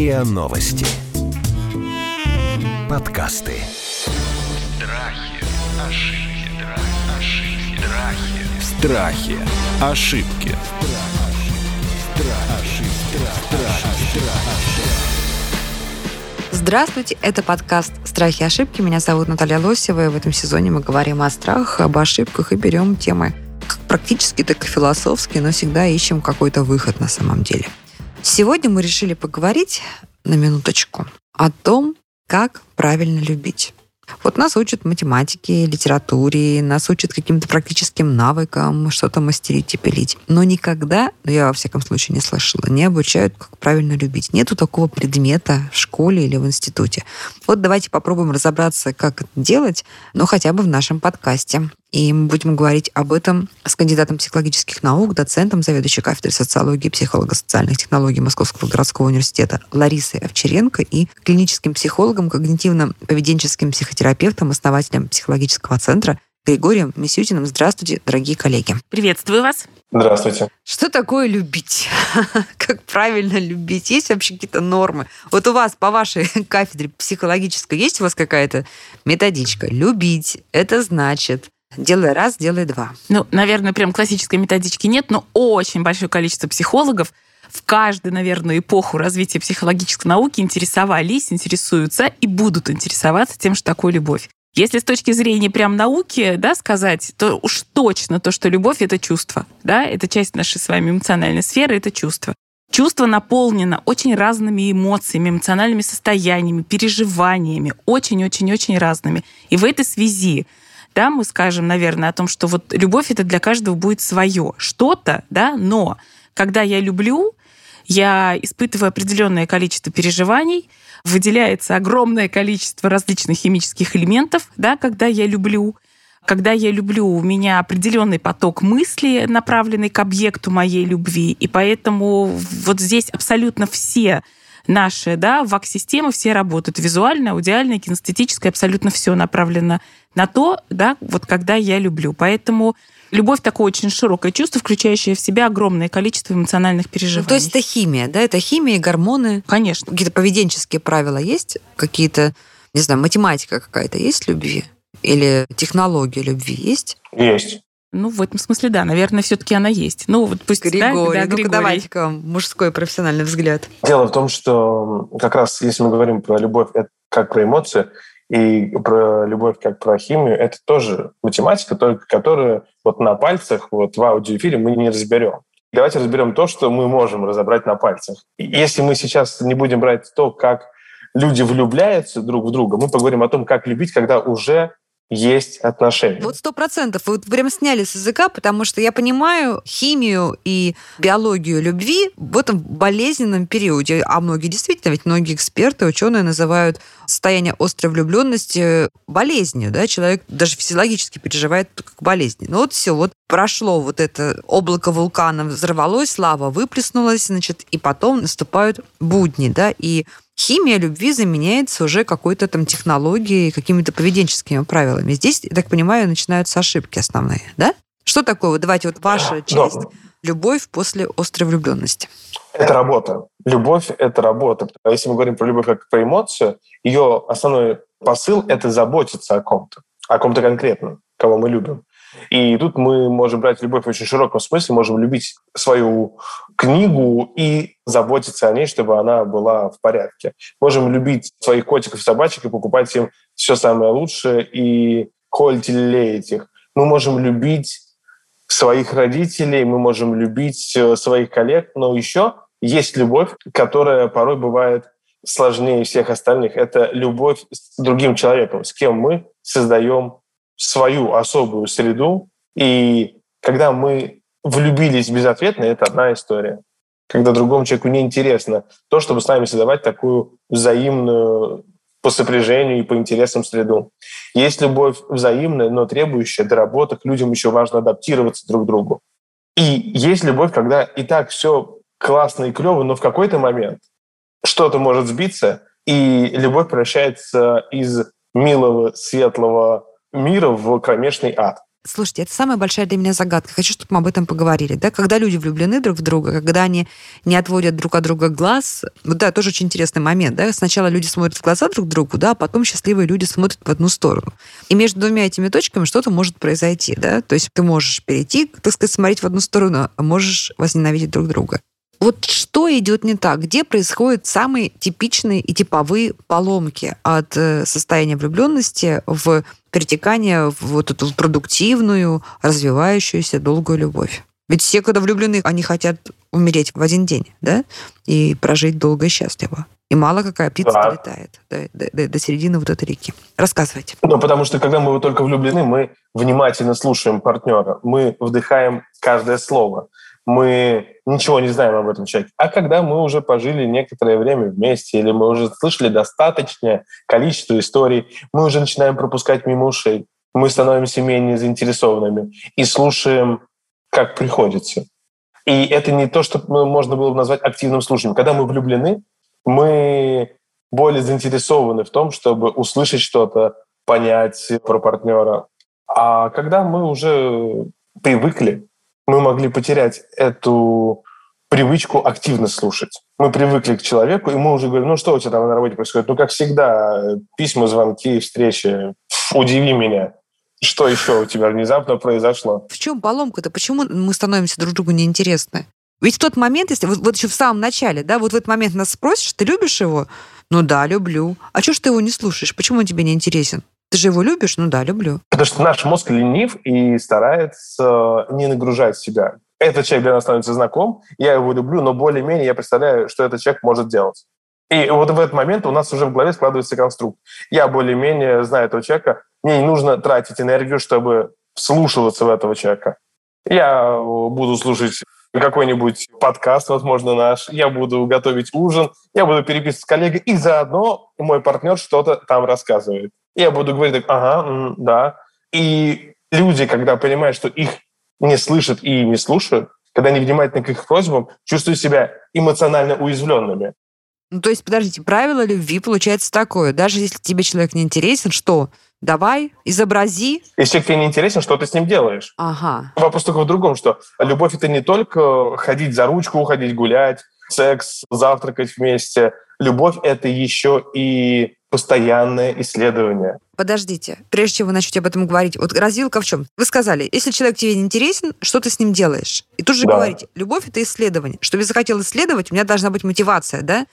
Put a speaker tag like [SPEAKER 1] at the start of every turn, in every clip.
[SPEAKER 1] РИА Новости. Подкасты.
[SPEAKER 2] Страхи, ошибки, ошибки,
[SPEAKER 1] Страхи.
[SPEAKER 2] страхи.
[SPEAKER 1] Ошибки.
[SPEAKER 3] Здравствуйте, это подкаст «Страхи и ошибки». Меня зовут Наталья Лосева, и в этом сезоне мы говорим о страхах, об ошибках и берем темы как практически, так и философски, но всегда ищем какой-то выход на самом деле. Сегодня мы решили поговорить на минуточку о том, как правильно любить. Вот нас учат математике, литературе, нас учат каким-то практическим навыкам, что-то мастерить и пилить. Но никогда, ну я во всяком случае не слышала, не обучают, как правильно любить. Нету такого предмета в школе или в институте. Вот давайте попробуем разобраться, как это делать, но хотя бы в нашем подкасте. И мы будем говорить об этом с кандидатом психологических наук, доцентом, заведующей кафедрой социологии и психолого-социальных технологий Московского городского университета Ларисой Овчаренко и клиническим психологом, когнитивно-поведенческим психотерапевтом, основателем психологического центра Григорием Мисютиным. Здравствуйте, дорогие коллеги.
[SPEAKER 4] Приветствую вас.
[SPEAKER 5] Здравствуйте.
[SPEAKER 3] Что такое любить? Как правильно любить? Есть вообще какие-то нормы? Вот у вас по вашей кафедре психологической есть у вас какая-то методичка? Любить – это значит Делай раз, делай два.
[SPEAKER 4] Ну, наверное, прям классической методички нет, но очень большое количество психологов в каждую, наверное, эпоху развития психологической науки интересовались, интересуются и будут интересоваться тем, что такое любовь. Если с точки зрения прям науки, да, сказать, то уж точно то, что любовь — это чувство, да, это часть нашей с вами эмоциональной сферы, это чувство. Чувство наполнено очень разными эмоциями, эмоциональными состояниями, переживаниями, очень-очень-очень разными. И в этой связи да, мы скажем, наверное, о том, что вот любовь это для каждого будет свое что-то, да, но когда я люблю, я испытываю определенное количество переживаний, выделяется огромное количество различных химических элементов, да, когда я люблю. Когда я люблю, у меня определенный поток мысли, направленный к объекту моей любви, и поэтому вот здесь абсолютно все наши, да, ВАК-системы все работают. Визуально, аудиально, кинестетическое, абсолютно все направлено на то, да, вот когда я люблю. Поэтому любовь такое очень широкое чувство, включающее в себя огромное количество эмоциональных переживаний.
[SPEAKER 3] Ну, то есть это химия, да? Это химия и гормоны.
[SPEAKER 4] Конечно.
[SPEAKER 3] Какие-то поведенческие правила есть? Какие-то, не знаю, математика какая-то есть любви? Или технология любви есть?
[SPEAKER 5] Есть.
[SPEAKER 4] Ну, в этом смысле, да, наверное, все-таки она есть. Ну, вот пусть
[SPEAKER 3] Григорий,
[SPEAKER 4] да, да,
[SPEAKER 3] ну-ка давайте-ка мужской профессиональный взгляд.
[SPEAKER 5] Дело в том, что как раз если мы говорим про любовь это как про эмоции, и про любовь как про химию, это тоже математика, только которую вот на пальцах, вот в аудиоэфире мы не разберем. Давайте разберем то, что мы можем разобрать на пальцах. И если мы сейчас не будем брать то, как люди влюбляются друг в друга, мы поговорим о том, как любить, когда уже есть отношения.
[SPEAKER 3] Вот сто процентов. Вы вот прям сняли с языка, потому что я понимаю химию и биологию любви в этом болезненном периоде. А многие действительно, ведь многие эксперты, ученые называют состояние острой влюбленности болезнью. Да? Человек даже физиологически переживает как болезнь. Ну вот все, вот прошло вот это облако вулкана, взорвалось, лава выплеснулась, значит, и потом наступают будни, да, и химия любви заменяется уже какой-то там технологией, какими-то поведенческими правилами. Здесь, я так понимаю, начинаются ошибки основные, да? Что такое? Вот давайте вот ваша часть. Да. Любовь после острой влюбленности.
[SPEAKER 5] Это работа. Любовь — это работа. А если мы говорим про любовь как про эмоцию, ее основной посыл — это заботиться о ком-то, о ком-то конкретном, кого мы любим. И тут мы можем брать любовь в очень широком смысле, можем любить свою книгу и заботиться о ней, чтобы она была в порядке. Можем любить своих котиков и собачек и покупать им все самое лучшее и холить или леять их. Мы можем любить своих родителей, мы можем любить э, своих коллег, но еще есть любовь, которая порой бывает сложнее всех остальных. Это любовь с другим человеком, с кем мы создаем свою особую среду. И когда мы влюбились безответно, это одна история. Когда другому человеку неинтересно то, чтобы с нами создавать такую взаимную по сопряжению и по интересам среду. Есть любовь взаимная, но требующая доработок. Людям еще важно адаптироваться друг к другу. И есть любовь, когда и так все классно и клево, но в какой-то момент что-то может сбиться, и любовь превращается из милого, светлого мира в кромешный ад.
[SPEAKER 3] Слушайте, это самая большая для меня загадка. Хочу, чтобы мы об этом поговорили. Да? Когда люди влюблены друг в друга, когда они не отводят друг от друга глаз, вот да, тоже очень интересный момент. Да? Сначала люди смотрят в глаза друг другу, да, а потом счастливые люди смотрят в одну сторону. И между двумя этими точками что-то может произойти. Да? То есть ты можешь перейти, так сказать, смотреть в одну сторону, а можешь возненавидеть друг друга. Вот что идет не так? Где происходят самые типичные и типовые поломки от э, состояния влюбленности в перетекание в вот эту продуктивную, развивающуюся долгую любовь? Ведь все, когда влюблены, они хотят умереть в один день, да, и прожить долго и счастливо. И мало какая птица да. долетает до, до, до середины вот этой реки. Рассказывайте.
[SPEAKER 5] Ну, потому что когда мы только влюблены, мы внимательно слушаем партнера, мы вдыхаем каждое слово мы ничего не знаем об этом человеке. А когда мы уже пожили некоторое время вместе, или мы уже слышали достаточное количество историй, мы уже начинаем пропускать мимо ушей, мы становимся менее заинтересованными и слушаем, как приходится. И это не то, что можно было бы назвать активным слушанием. Когда мы влюблены, мы более заинтересованы в том, чтобы услышать что-то, понять про партнера. А когда мы уже привыкли мы могли потерять эту привычку активно слушать. Мы привыкли к человеку, и мы уже говорим, ну что у тебя там на работе происходит? Ну, как всегда, письма, звонки, встречи. Удиви меня. Что еще у тебя внезапно произошло?
[SPEAKER 3] В чем поломка-то? Почему мы становимся друг другу неинтересны? Ведь в тот момент, если вот, вот еще в самом начале, да, вот в этот момент нас спросишь, ты любишь его? Ну да, люблю. А что ж ты его не слушаешь? Почему он тебе не интересен? Ты же его любишь? Ну да, люблю.
[SPEAKER 5] Потому что наш мозг ленив и старается не нагружать себя. Этот человек для нас становится знаком, я его люблю, но более-менее я представляю, что этот человек может делать. И вот в этот момент у нас уже в голове складывается конструкт. Я более-менее знаю этого человека, мне не нужно тратить энергию, чтобы вслушиваться в этого человека. Я буду слушать какой-нибудь подкаст, возможно, наш, я буду готовить ужин, я буду переписывать с коллегой, и заодно мой партнер что-то там рассказывает. Я буду говорить так, ага, да. И люди, когда понимают, что их не слышат и не слушают, когда они внимательны к их просьбам, чувствуют себя эмоционально уязвленными.
[SPEAKER 3] Ну, то есть, подождите, правило любви получается такое. Даже если тебе человек не интересен, что? Давай, изобрази.
[SPEAKER 5] Если человек тебе не интересен, что ты с ним делаешь?
[SPEAKER 3] Ага.
[SPEAKER 5] Вопрос только в другом, что любовь — это не только ходить за ручку, ходить гулять, секс, завтракать вместе. Любовь — это еще и постоянное исследование.
[SPEAKER 3] Подождите, прежде чем вы начнете об этом говорить, вот развилка в чем? Вы сказали, если человек тебе не интересен, что ты с ним делаешь? И тут же да. говорите, любовь — это исследование. Чтобы я захотел исследовать, у меня должна быть мотивация, да?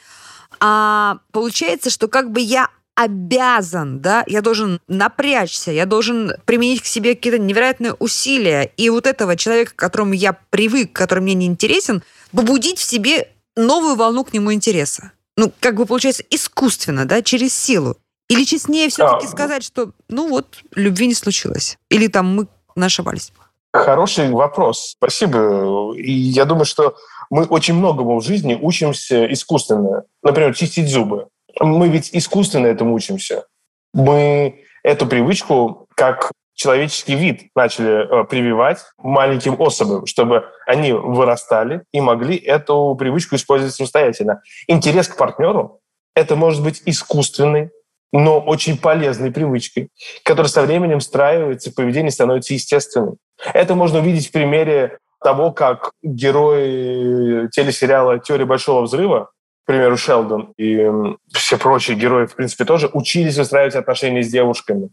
[SPEAKER 3] А получается, что как бы я обязан, да, я должен напрячься, я должен применить к себе какие-то невероятные усилия. И вот этого человека, к которому я привык, который мне не интересен, побудить в себе новую волну к нему интереса ну, как бы получается, искусственно, да, через силу? Или честнее все-таки а, сказать, что, ну вот, любви не случилось? Или там мы ошибались?
[SPEAKER 5] Хороший вопрос. Спасибо. И я думаю, что мы очень многому в жизни учимся искусственно. Например, чистить зубы. Мы ведь искусственно этому учимся. Мы эту привычку, как человеческий вид начали э, прививать маленьким особям, чтобы они вырастали и могли эту привычку использовать самостоятельно. Интерес к партнеру — это может быть искусственный, но очень полезной привычкой, которая со временем встраивается, поведение становится естественным. Это можно увидеть в примере того, как герои телесериала «Теория большого взрыва», к примеру, Шелдон и все прочие герои, в принципе, тоже учились выстраивать отношения с девушками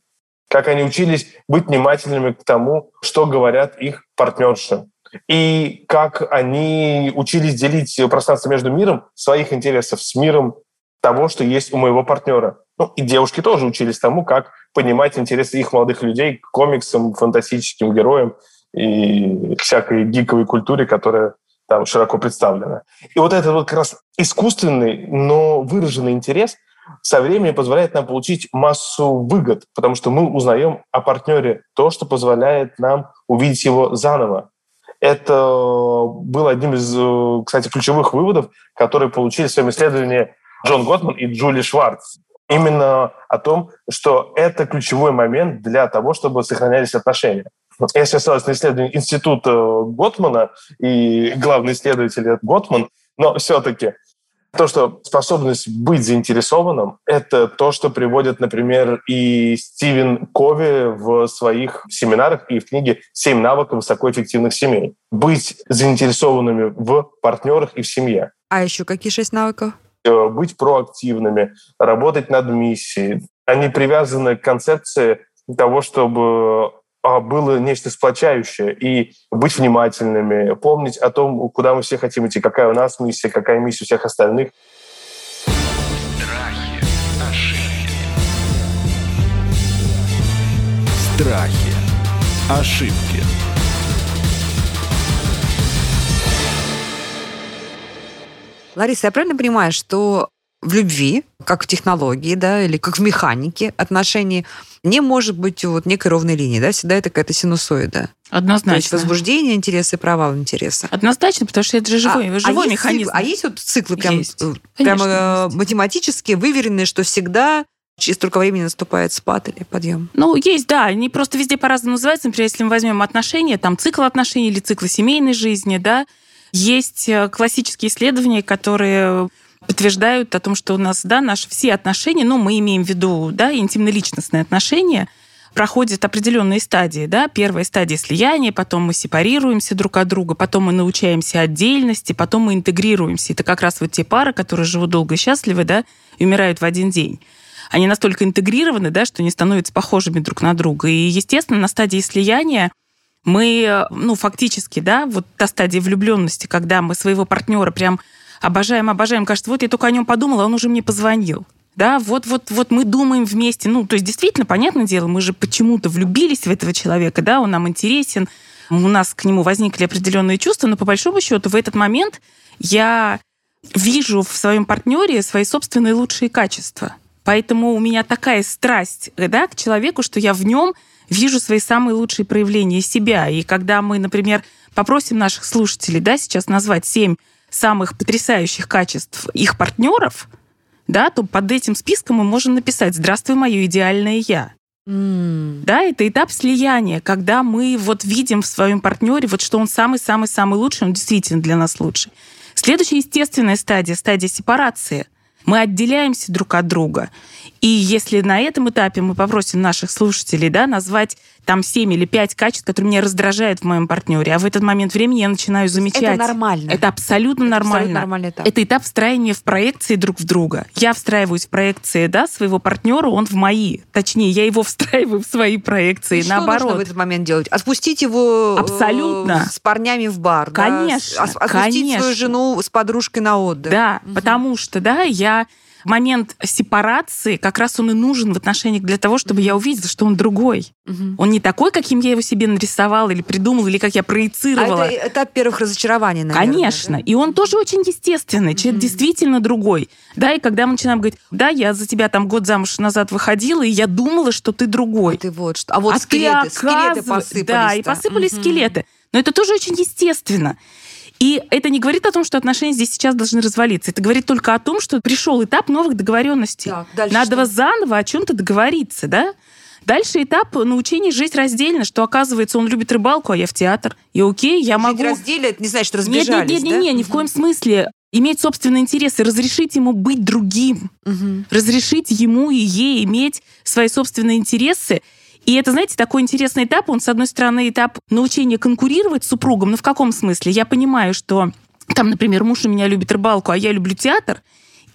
[SPEAKER 5] как они учились быть внимательными к тому, что говорят их партнерши. И как они учились делить пространство между миром своих интересов с миром того, что есть у моего партнера. Ну, и девушки тоже учились тому, как понимать интересы их молодых людей к комиксам, фантастическим героям и всякой гиковой культуре, которая там широко представлена. И вот этот вот как раз искусственный, но выраженный интерес – со временем позволяет нам получить массу выгод, потому что мы узнаем о партнере то, что позволяет нам увидеть его заново. Это был одним из, э, кстати, ключевых выводов, которые получили в своем исследовании Джон Готман и Джули Шварц. Именно о том, что это ключевой момент для того, чтобы сохранялись отношения. Я сейчас ссылаюсь на исследование Института Готмана и главный исследователь Готман, но все-таки То, что способность быть заинтересованным, это то, что приводит, например, и Стивен Кови в своих семинарах и в книге «Семь навыков высокоэффективных семей». Быть заинтересованными в партнерах и в семье.
[SPEAKER 3] А еще какие шесть навыков?
[SPEAKER 5] Э, быть проактивными, работать над миссией. Они привязаны к концепции того, чтобы было нечто сплочающее, и быть внимательными, помнить о том, куда мы все хотим идти, какая у нас миссия, какая миссия у всех остальных.
[SPEAKER 2] Страхи, ошибки.
[SPEAKER 1] Страхи. Ошибки.
[SPEAKER 3] Лариса, я правильно понимаю, что в любви, как в технологии, да, или как в механике отношений, не может быть вот некой ровной линии, да, всегда это какая-то синусоида.
[SPEAKER 4] Однозначно.
[SPEAKER 3] То есть возбуждение интереса и провал интереса.
[SPEAKER 4] Однозначно, потому что это же живой,
[SPEAKER 3] а,
[SPEAKER 4] живой
[SPEAKER 3] а
[SPEAKER 4] механизм.
[SPEAKER 3] Циклы, а есть вот циклы прям,
[SPEAKER 4] Есть.
[SPEAKER 3] э,
[SPEAKER 4] Конечно, есть.
[SPEAKER 3] математически выверенные, что всегда через столько времени наступает спад или подъем?
[SPEAKER 4] Ну, есть, да, они просто везде по-разному называются. Например, если мы возьмем отношения, там цикл отношений или цикл семейной жизни, да, есть э, классические исследования, которые подтверждают о том, что у нас, да, наши все отношения, ну, мы имеем в виду, да, интимно-личностные отношения, проходят определенные стадии, да, первая стадия слияния, потом мы сепарируемся друг от друга, потом мы научаемся отдельности, потом мы интегрируемся. Это как раз вот те пары, которые живут долго и счастливы, да, и умирают в один день. Они настолько интегрированы, да, что они становятся похожими друг на друга. И, естественно, на стадии слияния мы, ну, фактически, да, вот та стадия влюбленности, когда мы своего партнера прям обожаем, обожаем, кажется, вот я только о нем подумала, он уже мне позвонил. Да, вот, вот, вот мы думаем вместе. Ну, то есть, действительно, понятное дело, мы же почему-то влюбились в этого человека, да, он нам интересен, у нас к нему возникли определенные чувства, но по большому счету в этот момент я вижу в своем партнере свои собственные лучшие качества. Поэтому у меня такая страсть да, к человеку, что я в нем вижу свои самые лучшие проявления себя. И когда мы, например, попросим наших слушателей да, сейчас назвать семь самых потрясающих качеств их партнеров, да, то под этим списком мы можем написать «Здравствуй, мое идеальное я». Да, это этап слияния, когда мы вот видим в своем партнере, вот что он самый-самый-самый лучший, он действительно для нас лучший. Следующая естественная стадия, стадия сепарации. Мы отделяемся друг от друга. И если на этом этапе мы попросим наших слушателей да, назвать там 7 или 5 качеств, которые меня раздражают в моем партнере, а в этот момент времени я начинаю замечать...
[SPEAKER 3] Это нормально.
[SPEAKER 4] Это абсолютно
[SPEAKER 3] Это
[SPEAKER 4] нормально.
[SPEAKER 3] абсолютно нормальный этап.
[SPEAKER 4] Это этап встраивания в проекции друг в друга. Я встраиваюсь в проекции да, своего партнера, он в мои. Точнее, я его встраиваю в свои проекции.
[SPEAKER 3] И что
[SPEAKER 4] наоборот.
[SPEAKER 3] нужно в этот момент делать? Отпустить его э,
[SPEAKER 4] Абсолютно.
[SPEAKER 3] с парнями в бар. да?
[SPEAKER 4] Конечно,
[SPEAKER 3] Ос- Отпустить
[SPEAKER 4] конечно.
[SPEAKER 3] свою жену с подружкой на отдых.
[SPEAKER 4] Да, потому что, да, я момент сепарации, как раз он и нужен в отношениях для того, чтобы я увидела, что он другой.
[SPEAKER 3] Мгм.
[SPEAKER 4] Он не такой, каким я его себе нарисовала или придумала, или как я
[SPEAKER 3] А
[SPEAKER 4] проецировала.
[SPEAKER 3] это этап первых разочарований, наверное.
[SPEAKER 4] Конечно.
[SPEAKER 3] да?
[SPEAKER 4] И он тоже очень естественный. Человек действительно другой. Да, и когда мы начинаем говорить, да, я за тебя там год замуж назад выходила, и я думала, что ты другой.
[SPEAKER 3] А ты вот что. А вот
[SPEAKER 4] а
[SPEAKER 3] скелеты,
[SPEAKER 4] ты
[SPEAKER 3] скелеты посыпались.
[SPEAKER 4] Да, и посыпались скелеты. Но это тоже очень естественно. И это не говорит о том, что отношения здесь сейчас должны развалиться. Это говорит только о том, что пришел этап новых договоренностей.
[SPEAKER 3] Так,
[SPEAKER 4] Надо
[SPEAKER 3] что?
[SPEAKER 4] заново о чем-то договориться, да? Дальше этап научения жить раздельно, что оказывается он любит рыбалку, а я в театр. И окей, я
[SPEAKER 3] Жить
[SPEAKER 4] могу...
[SPEAKER 3] разделе, это не значит, что
[SPEAKER 4] Нет,
[SPEAKER 3] разбежались,
[SPEAKER 4] нет, нет,
[SPEAKER 3] да?
[SPEAKER 4] нет, нет, ни в коем смысле. Иметь собственные интересы, разрешить ему быть другим,
[SPEAKER 3] Мгм.
[SPEAKER 4] разрешить ему и ей иметь свои собственные интересы. И это, знаете, такой интересный этап. Он, с одной стороны, этап научения конкурировать с супругом. Но в каком смысле? Я понимаю, что там, например, муж у меня любит рыбалку, а я люблю театр.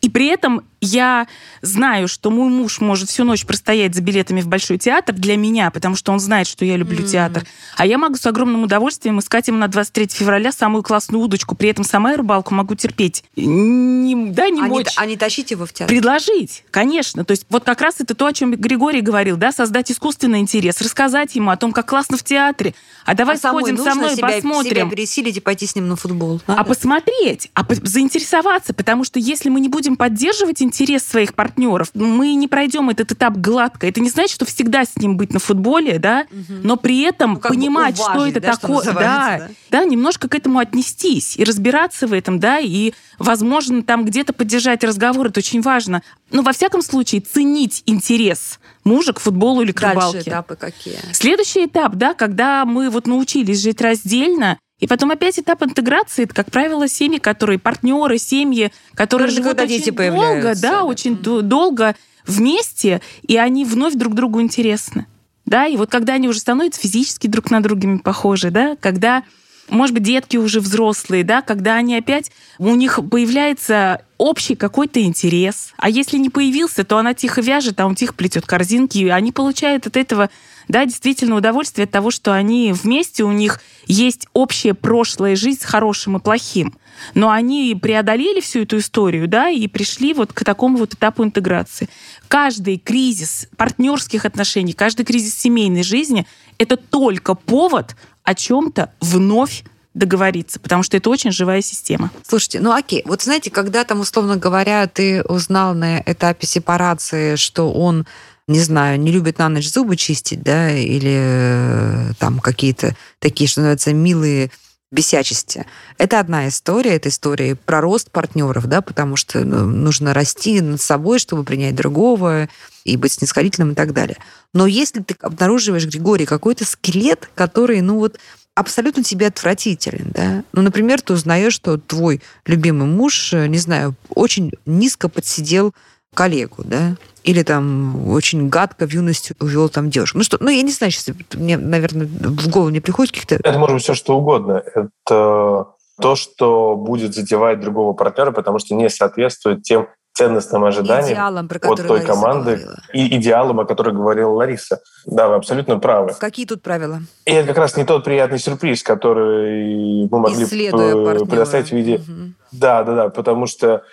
[SPEAKER 4] И при этом я знаю, что мой муж может всю ночь простоять за билетами в Большой театр для меня, потому что он знает, что я люблю театр. А я могу с огромным удовольствием искать ему на 23 февраля самую классную удочку. При этом сама я рыбалку могу терпеть. Не, да, не
[SPEAKER 3] А не,
[SPEAKER 4] мочь.
[SPEAKER 3] а не тащить его в театр.
[SPEAKER 4] Предложить, конечно. То есть вот как раз это то, о чем Григорий говорил, да, создать искусственный интерес, рассказать ему о том, как классно в театре. А давай
[SPEAKER 3] а
[SPEAKER 4] сходим со мной
[SPEAKER 3] себя,
[SPEAKER 4] посмотрим.
[SPEAKER 3] себя пересилить и пойти с ним на футбол.
[SPEAKER 4] А
[SPEAKER 3] Надо?
[SPEAKER 4] посмотреть, а заинтересоваться, потому что если мы не будем поддерживать интерес своих партнеров, мы не пройдем этот этап гладко. Это не значит, что всегда с ним быть на футболе, да, но при этом
[SPEAKER 3] Ну, бы
[SPEAKER 4] понимать, что
[SPEAKER 3] уважить,
[SPEAKER 4] это
[SPEAKER 3] да, что
[SPEAKER 4] такое, да,
[SPEAKER 3] называется,
[SPEAKER 4] да, немножко к этому отнестись и разбираться в этом, да, и, возможно, там где-то поддержать разговор, это очень важно. Но во всяком случае ценить интерес мужа к футболу или к
[SPEAKER 3] Дальше
[SPEAKER 4] рыбалке.
[SPEAKER 3] этапы какие?
[SPEAKER 4] Следующий этап, да, когда мы вот научились жить раздельно, И потом опять этап интеграции, это, как правило, семьи, которые партнеры, семьи, которые
[SPEAKER 3] Даже
[SPEAKER 4] живут очень
[SPEAKER 3] дети
[SPEAKER 4] долго, да,
[SPEAKER 3] да.
[SPEAKER 4] очень д- долго вместе, и они вновь друг другу интересны. Да, и вот когда они уже становятся физически друг на друга похожи, да, когда, может быть, детки уже взрослые, да, когда они опять, у них появляется общий какой-то интерес. А если не появился, то она тихо вяжет, а он тихо плетет корзинки, и они получают от этого, да, действительно удовольствие от того, что они вместе, у них есть общая прошлая жизнь с хорошим и плохим. Но они преодолели всю эту историю, да, и пришли вот к такому вот этапу интеграции. Каждый кризис партнерских отношений, каждый кризис семейной жизни — это только повод о чем-то вновь договориться, потому что это очень живая система.
[SPEAKER 3] Слушайте, ну окей, вот знаете, когда там, условно говоря, ты узнал на этапе сепарации, что он не знаю, не любит на ночь зубы чистить, да, или э, там какие-то такие, что называется, милые бесячести. Это одна история, это история про рост партнеров, да, потому что ну, нужно расти над собой, чтобы принять другого и быть снисходительным и так далее. Но если ты обнаруживаешь, Григорий, какой-то скелет, который, ну вот, абсолютно тебе отвратителен, да. Ну, например, ты узнаешь, что твой любимый муж, э, не знаю, очень низко подсидел коллегу, да, или там очень гадко в юности увел там девушку. Ну что, ну я не знаю, сейчас мне, наверное, в голову не приходит каких-то...
[SPEAKER 5] Это может быть все что угодно. Это то, что будет задевать другого партнера, потому что не соответствует тем ценностным ожиданиям
[SPEAKER 3] Идеалом, про
[SPEAKER 5] от той
[SPEAKER 3] Лариса
[SPEAKER 5] команды
[SPEAKER 3] говорила.
[SPEAKER 5] и идеалам, о которых говорила Лариса. Да, вы абсолютно правы.
[SPEAKER 3] Какие тут правила?
[SPEAKER 5] И это как раз не тот приятный сюрприз, который мы могли
[SPEAKER 3] партнера.
[SPEAKER 5] предоставить в виде...
[SPEAKER 3] Мгм.
[SPEAKER 5] Да, да, да, потому что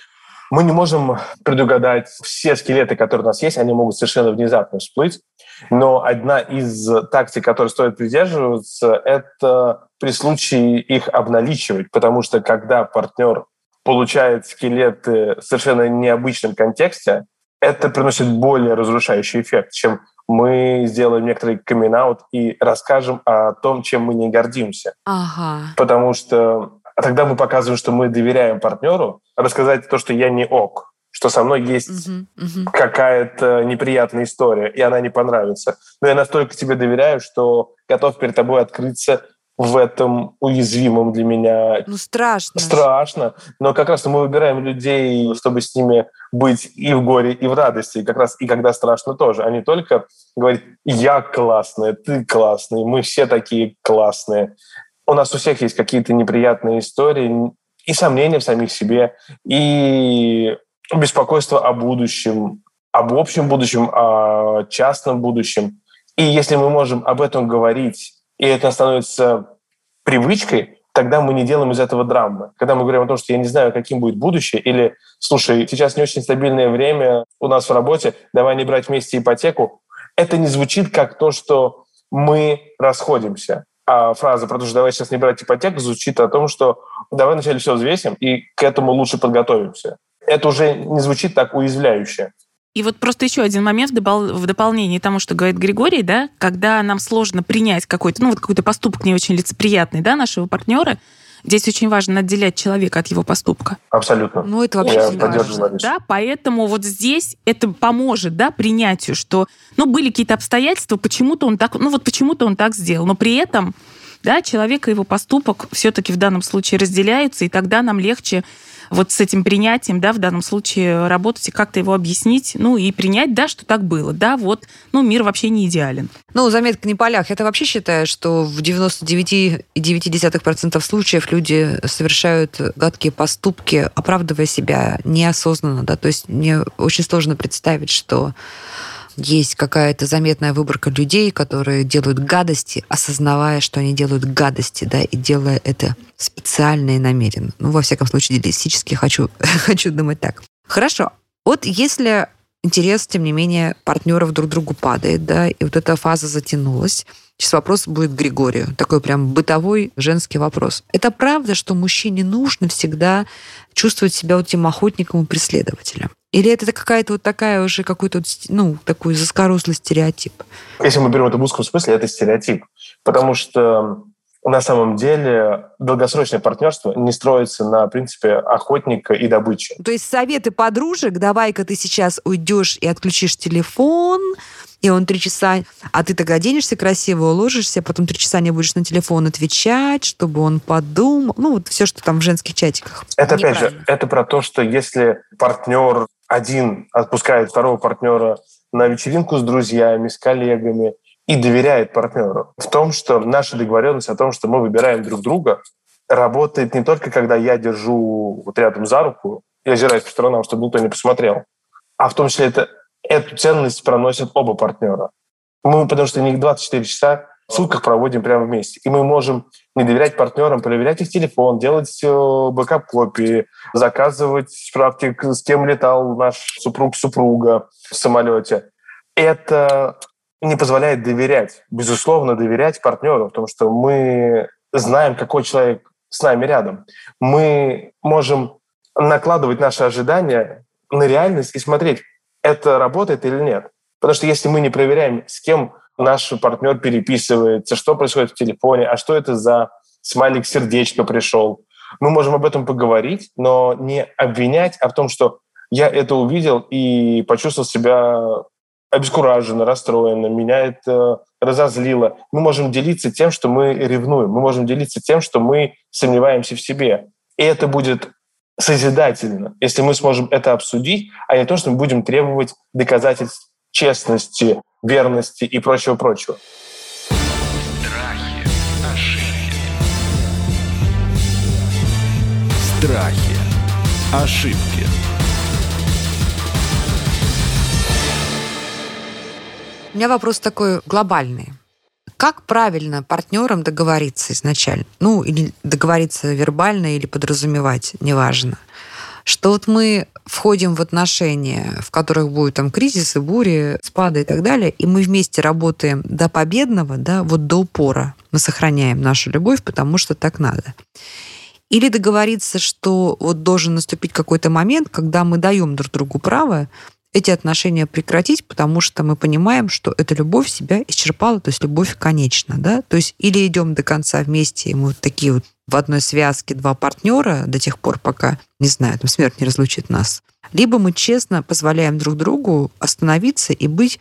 [SPEAKER 5] мы не можем предугадать все скелеты, которые у нас есть, они могут совершенно внезапно всплыть. Но одна из тактик, которой стоит придерживаться, это при случае их обналичивать, потому что когда партнер получает скелеты в совершенно необычном контексте, это приносит более разрушающий эффект, чем мы сделаем некоторый камин и расскажем о том, чем мы не гордимся
[SPEAKER 3] Ага.
[SPEAKER 5] потому что а тогда мы показываем, что мы доверяем партнеру, рассказать то, что я не ок, что со мной есть
[SPEAKER 3] Мгм, мгм.
[SPEAKER 5] какая-то неприятная история, и она не понравится. Но я настолько тебе доверяю, что готов перед тобой открыться в этом уязвимом для меня
[SPEAKER 3] Ну, страшно.
[SPEAKER 5] страшно, но как раз мы выбираем людей, чтобы с ними быть и в горе, и в радости, и как раз и когда страшно тоже, а не только говорить «я классная», «ты классный», «мы все такие классные». У нас у всех есть какие-то неприятные истории и сомнения в самих себе, и беспокойство о будущем, об общем будущем, о частном будущем. И если мы можем об этом говорить, и это становится привычкой, тогда мы не делаем из этого драмы. Когда мы говорим о том, что я не знаю, каким будет будущее, или, слушай, сейчас не очень стабильное время у нас в работе, давай не брать вместе ипотеку, это не звучит как то, что мы расходимся. А фраза про то, что давай сейчас не брать ипотеку, звучит о том, что давай вначале все взвесим и к этому лучше подготовимся. Это уже не звучит так уязвляюще.
[SPEAKER 4] И вот просто еще один момент в, дополнение тому, что говорит Григорий, да, когда нам сложно принять какой-то, ну вот какой-то поступок не очень лицеприятный, да, нашего партнера, здесь очень важно отделять человека от его поступка.
[SPEAKER 5] Абсолютно.
[SPEAKER 3] Ну, это вообще
[SPEAKER 5] Я
[SPEAKER 3] важно.
[SPEAKER 4] Да, поэтому вот здесь это поможет, да, принятию, что, ну, были какие-то обстоятельства, почему-то он так, ну, вот почему-то он так сделал, но при этом, да, человек и его поступок все-таки в данном случае разделяются, и тогда нам легче вот с этим принятием, да, в данном случае работать и как-то его объяснить, ну, и принять, да, что так было, да, вот, ну, мир вообще не идеален.
[SPEAKER 3] Ну, заметка не полях. Я-то вообще считаю, что в 99,9% случаев люди совершают гадкие поступки, оправдывая себя неосознанно, да, то есть мне очень сложно представить, что есть какая-то заметная выборка людей, которые делают гадости, осознавая, что они делают гадости, да, и делая это специально и намеренно. Ну, во всяком случае, идеалистически хочу, хочу думать так. Хорошо. Вот если интерес, тем не менее, партнеров друг к другу падает, да, и вот эта фаза затянулась, Сейчас вопрос будет к Григорию. Такой прям бытовой женский вопрос. Это правда, что мужчине нужно всегда чувствовать себя вот тем охотником и преследователем? Или это какая-то вот такая уже какой-то, ну, такой заскорузлый стереотип?
[SPEAKER 5] Если мы берем это в узком смысле, это стереотип. Потому что на самом деле долгосрочное партнерство не строится на принципе охотника и добычи.
[SPEAKER 3] То есть советы подружек, давай-ка ты сейчас уйдешь и отключишь телефон, и он три часа, а ты тогда оденешься красиво, уложишься, потом три часа не будешь на телефон отвечать, чтобы он подумал. Ну, вот все, что там в женских чатиках.
[SPEAKER 5] Это, опять же, это про то, что если партнер один отпускает второго партнера на вечеринку с друзьями, с коллегами и доверяет партнеру в том, что наша договоренность о том, что мы выбираем друг друга, работает не только когда я держу вот рядом за руку и озираюсь по сторонам, чтобы никто не посмотрел, а в том числе это, эту ценность проносят оба партнера. Мы, потому что не 24 часа в сутках проводим прямо вместе. И мы можем не доверять партнерам, проверять их телефон, делать бэкап-копии, заказывать справки, с кем летал наш супруг-супруга в самолете. Это не позволяет доверять, безусловно, доверять партнеру, потому что мы знаем, какой человек с нами рядом. Мы можем накладывать наши ожидания на реальность и смотреть, это работает или нет. Потому что если мы не проверяем, с кем наш партнер переписывается, что происходит в телефоне, а что это за смайлик сердечко пришел, мы можем об этом поговорить, но не обвинять, а в том, что я это увидел и почувствовал себя обескураженно, расстроенно, меня это разозлило. Мы можем делиться тем, что мы ревнуем, мы можем делиться тем, что мы сомневаемся в себе. И это будет созидательно, если мы сможем это обсудить, а не то, что мы будем требовать доказательств честности, верности и прочего-прочего.
[SPEAKER 1] Страхи, ошибки. Страхи, ошибки.
[SPEAKER 3] У меня вопрос такой глобальный. Как правильно партнерам договориться изначально? Ну, или договориться вербально, или подразумевать, неважно. Что вот мы входим в отношения, в которых будут там кризисы, бури, спады и так далее, и мы вместе работаем до победного, да, вот до упора. Мы сохраняем нашу любовь, потому что так надо. Или договориться, что вот должен наступить какой-то момент, когда мы даем друг другу право эти отношения прекратить, потому что мы понимаем, что эта любовь себя исчерпала, то есть любовь конечна, да, то есть или идем до конца вместе, и мы вот такие вот в одной связке два партнера до тех пор, пока, не знаю, там смерть не разлучит нас, либо мы честно позволяем друг другу остановиться и быть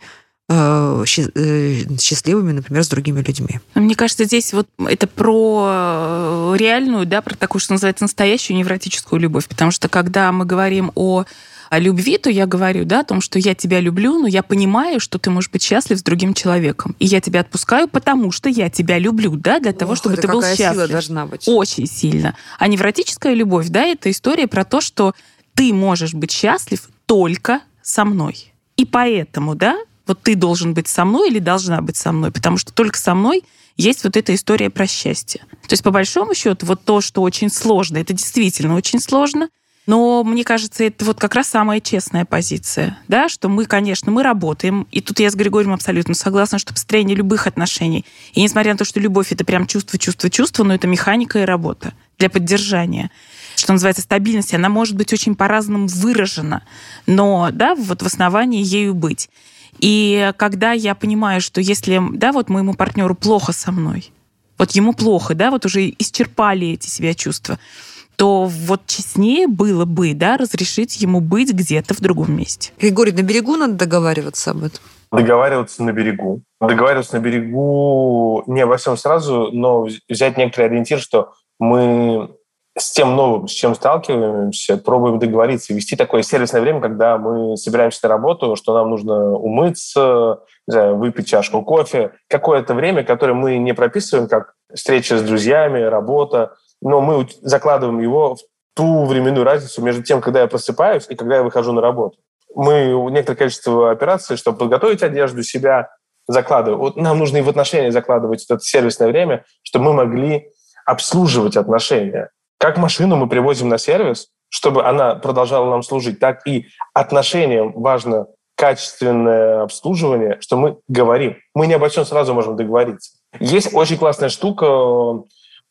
[SPEAKER 3] э, э, счастливыми, например, с другими людьми.
[SPEAKER 4] Мне кажется, здесь вот это про реальную, да, про такую, что называется, настоящую невротическую любовь. Потому что когда мы говорим о о любви, то я говорю, да, о том, что я тебя люблю, но я понимаю, что ты можешь быть счастлив с другим человеком. И я тебя отпускаю, потому что я тебя люблю, да, для того,
[SPEAKER 3] Ох,
[SPEAKER 4] чтобы ты был счастлив.
[SPEAKER 3] Сила должна быть.
[SPEAKER 4] Очень сильно. А невротическая любовь, да, это история про то, что ты можешь быть счастлив только со мной. И поэтому, да, вот ты должен быть со мной или должна быть со мной, потому что только со мной есть вот эта история про счастье. То есть, по большому счету, вот то, что очень сложно, это действительно очень сложно, но мне кажется, это вот как раз самая честная позиция, да, что мы, конечно, мы работаем, и тут я с Григорием абсолютно согласна, что построение любых отношений, и несмотря на то, что любовь — это прям чувство, чувство, чувство, но это механика и работа для поддержания что называется, стабильность, она может быть очень по-разному выражена, но, да, вот в основании ею быть. И когда я понимаю, что если, да, вот моему партнеру плохо со мной, вот ему плохо, да, вот уже исчерпали эти себя чувства, то вот честнее было бы, да, разрешить ему быть где-то в другом месте.
[SPEAKER 3] Григорий, на берегу надо договариваться об этом?
[SPEAKER 5] Договариваться на берегу. Договариваться на берегу не обо всем сразу, но взять некоторый ориентир, что мы с тем новым, с чем сталкиваемся, пробуем договориться, вести такое сервисное время, когда мы собираемся на работу, что нам нужно умыться, знаю, выпить чашку кофе. Какое-то время, которое мы не прописываем как встреча с друзьями, работа, но мы закладываем его в ту временную разницу между тем, когда я просыпаюсь и когда я выхожу на работу. Мы некоторое количество операций, чтобы подготовить одежду, себя закладываем. Вот нам нужно и в отношения закладывать это сервисное время, чтобы мы могли обслуживать отношения. Как машину мы привозим на сервис, чтобы она продолжала нам служить, так и отношениям важно качественное обслуживание, что мы говорим. Мы не обо всем сразу можем договориться. Есть очень классная штука,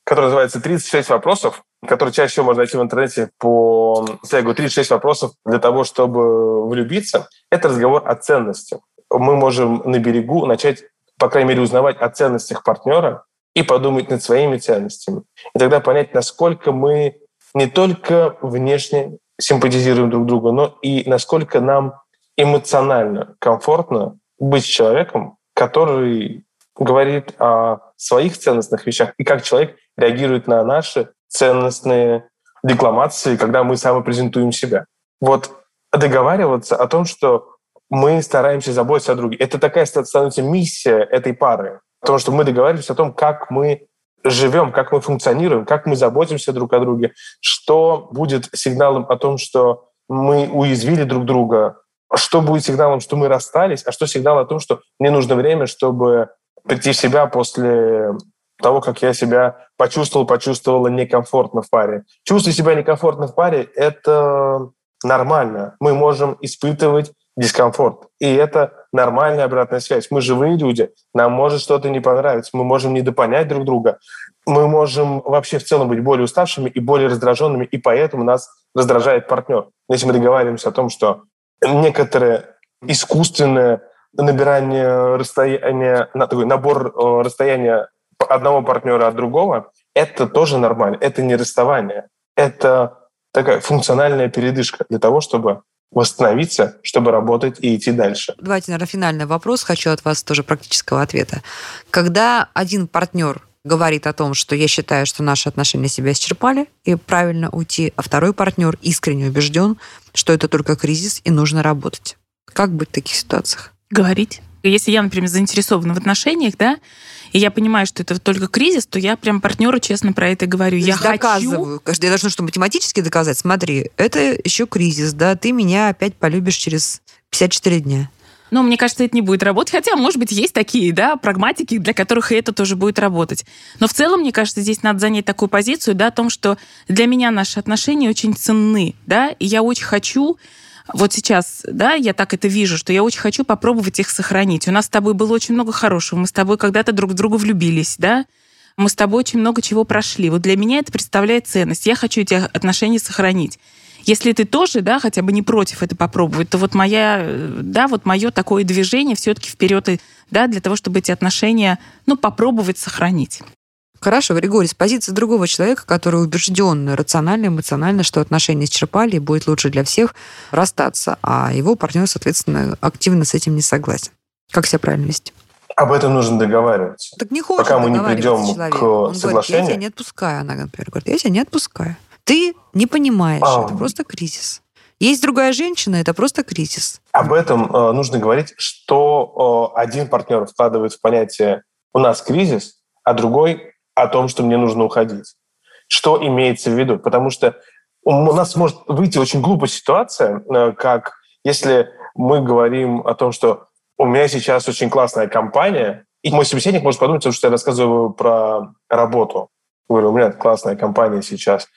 [SPEAKER 5] который называется «36 вопросов», который чаще всего можно найти в интернете по тегу «36 вопросов для того, чтобы влюбиться». Это разговор о ценностях. Мы можем на берегу начать, по крайней мере, узнавать о ценностях партнера и подумать над своими ценностями. И тогда понять, насколько мы не только внешне симпатизируем друг другу, но и насколько нам эмоционально комфортно быть человеком, который говорит о своих ценностных вещах и как человек реагирует на наши ценностные декламации, когда мы самопрезентуем себя. Вот договариваться о том, что мы стараемся заботиться о друге. Это такая становится миссия этой пары. Потому что мы договариваемся о том, как мы живем, как мы функционируем, как мы заботимся друг о друге, что будет сигналом о том, что мы уязвили друг друга, что будет сигналом, что мы расстались, а что сигнал о том, что мне нужно время, чтобы прийти в себя после того, как я себя почувствовал, почувствовала некомфортно в паре. Чувствовать себя некомфортно в паре – это нормально. Мы можем испытывать дискомфорт. И это нормальная обратная связь. Мы живые люди, нам может что-то не понравиться, мы можем недопонять друг друга, мы можем вообще в целом быть более уставшими и более раздраженными, и поэтому нас раздражает партнер. Если мы договариваемся о том, что некоторое искусственное набирание расстояния, такой набор э, расстояния одного партнера от другого, это тоже нормально. Это не расставание. Это такая функциональная передышка для того, чтобы восстановиться, чтобы работать и идти дальше.
[SPEAKER 3] Давайте, наверное, финальный вопрос. Хочу от вас тоже практического ответа. Когда один партнер говорит о том, что я считаю, что наши отношения себя исчерпали и правильно уйти, а второй партнер искренне убежден, что это только кризис и нужно работать. Как быть в таких ситуациях?
[SPEAKER 4] Говорить. Если я, например, заинтересована в отношениях, да, и я понимаю, что это только кризис, то я прям партнеру честно про это говорю.
[SPEAKER 3] То
[SPEAKER 4] я
[SPEAKER 3] доказываю.
[SPEAKER 4] хочу...
[SPEAKER 3] Я должна что, математически доказать? Смотри, это еще кризис, да, ты меня опять полюбишь через 54 дня.
[SPEAKER 4] Но мне кажется, это не будет работать. Хотя, может быть, есть такие, да, прагматики, для которых и это тоже будет работать. Но в целом, мне кажется, здесь надо занять такую позицию, да, о том, что для меня наши отношения очень ценны, да, и я очень хочу вот сейчас, да, я так это вижу, что я очень хочу попробовать их сохранить. У нас с тобой было очень много хорошего, мы с тобой когда-то друг в друга влюбились, да, мы с тобой очень много чего прошли. Вот для меня это представляет ценность. Я хочу эти отношения сохранить. Если ты тоже, да, хотя бы не против это попробовать, то вот моя, да, вот мое такое движение все-таки вперед, да, для того, чтобы эти отношения, ну, попробовать сохранить.
[SPEAKER 3] Хорошо, Григорий, с позиции другого человека, который убежден рационально, эмоционально, что отношения исчерпали и будет лучше для всех расстаться, а его партнер, соответственно, активно с этим не согласен. Как себя правильно вести?
[SPEAKER 5] Об этом нужно договариваться.
[SPEAKER 3] Так не хочет
[SPEAKER 5] Пока мы не придем
[SPEAKER 3] человек.
[SPEAKER 5] к
[SPEAKER 3] Он
[SPEAKER 5] соглашению.
[SPEAKER 3] Говорит, я тебя не отпускаю. Она, например, говорит, я тебя не отпускаю. Ты не понимаешь,
[SPEAKER 5] А.
[SPEAKER 3] это просто кризис. Есть другая женщина, это просто кризис.
[SPEAKER 5] Об этом э, нужно говорить, что э, один партнер вкладывает в понятие «у нас кризис», а другой о том, что мне нужно уходить. Что имеется в виду? Потому что у нас может выйти очень глупая ситуация, э, как если мы говорим о том, что у меня сейчас очень классная компания, и мой собеседник может подумать, что я рассказываю про работу. Говорю, у меня классная компания сейчас,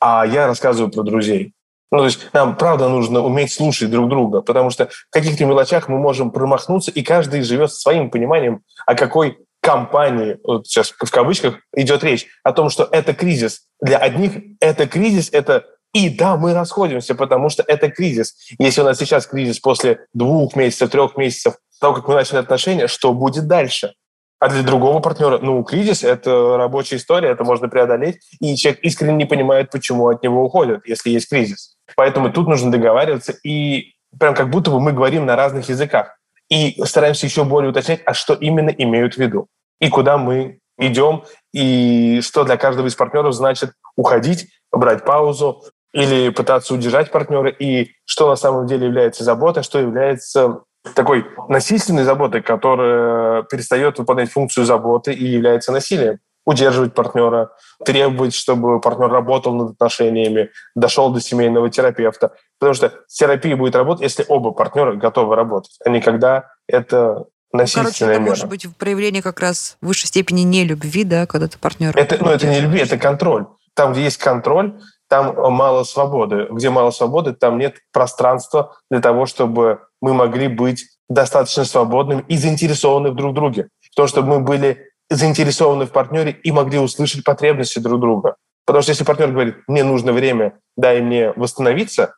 [SPEAKER 5] а я рассказываю про друзей. Ну, то есть нам, правда, нужно уметь слушать друг друга, потому что в каких-то мелочах мы можем промахнуться, и каждый живет своим пониманием, о какой компании, вот сейчас в кавычках, идет речь, о том, что это кризис. Для одних это кризис, это и да, мы расходимся, потому что это кризис. Если у нас сейчас кризис после двух месяцев, трех месяцев того, как мы начали отношения, что будет дальше? А для другого партнера, ну, кризис – это рабочая история, это можно преодолеть, и человек искренне не понимает, почему от него уходят, если есть кризис. Поэтому тут нужно договариваться, и прям как будто бы мы говорим на разных языках. И стараемся еще более уточнять, а что именно имеют в виду, и куда мы идем, и что для каждого из партнеров значит уходить, брать паузу, или пытаться удержать партнера, и что на самом деле является заботой, что является такой насильственной заботой, которая перестает выполнять функцию заботы и является насилием. Удерживать партнера, требовать, чтобы партнер работал над отношениями, дошел до семейного терапевта. Потому что терапия будет работать, если оба партнера готовы работать, а не когда это насильственная
[SPEAKER 3] Короче, это
[SPEAKER 5] мера.
[SPEAKER 3] может быть проявление как раз в высшей степени не любви, да, когда ты партнер.
[SPEAKER 5] Это, ну, это не любви, это контроль. Там, где есть контроль, там мало свободы. Где мало свободы, там нет пространства для того, чтобы мы могли быть достаточно свободными и заинтересованы в друг друге. В том, чтобы мы были заинтересованы в партнере и могли услышать потребности друг друга. Потому что если партнер говорит, мне нужно время, дай мне восстановиться,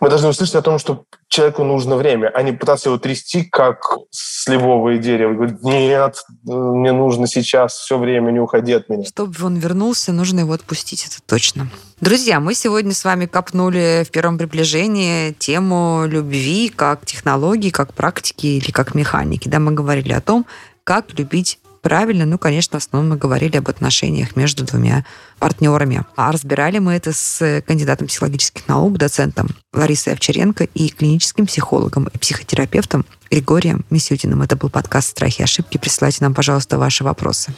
[SPEAKER 5] Мы должны услышать о том, что человеку нужно время, а не пытаться его трясти, как сливовое дерево. Говорит, нет, мне нужно сейчас все время, не уходи от меня.
[SPEAKER 3] Чтобы он вернулся, нужно его отпустить, это точно. Друзья, мы сегодня с вами копнули в первом приближении тему любви как технологии, как практики или как механики. Да, мы говорили о том, как любить правильно. Ну, конечно, в основном мы говорили об отношениях между двумя партнерами. А разбирали мы это с кандидатом психологических наук, доцентом Ларисой Овчаренко и клиническим психологом и психотерапевтом Григорием Мисютиным. Это был подкаст «Страхи и ошибки». Присылайте нам, пожалуйста, ваши вопросы.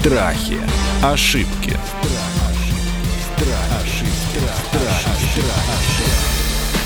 [SPEAKER 1] Страхи, ошибки, ошибки, страхи. Страхи, ошибки.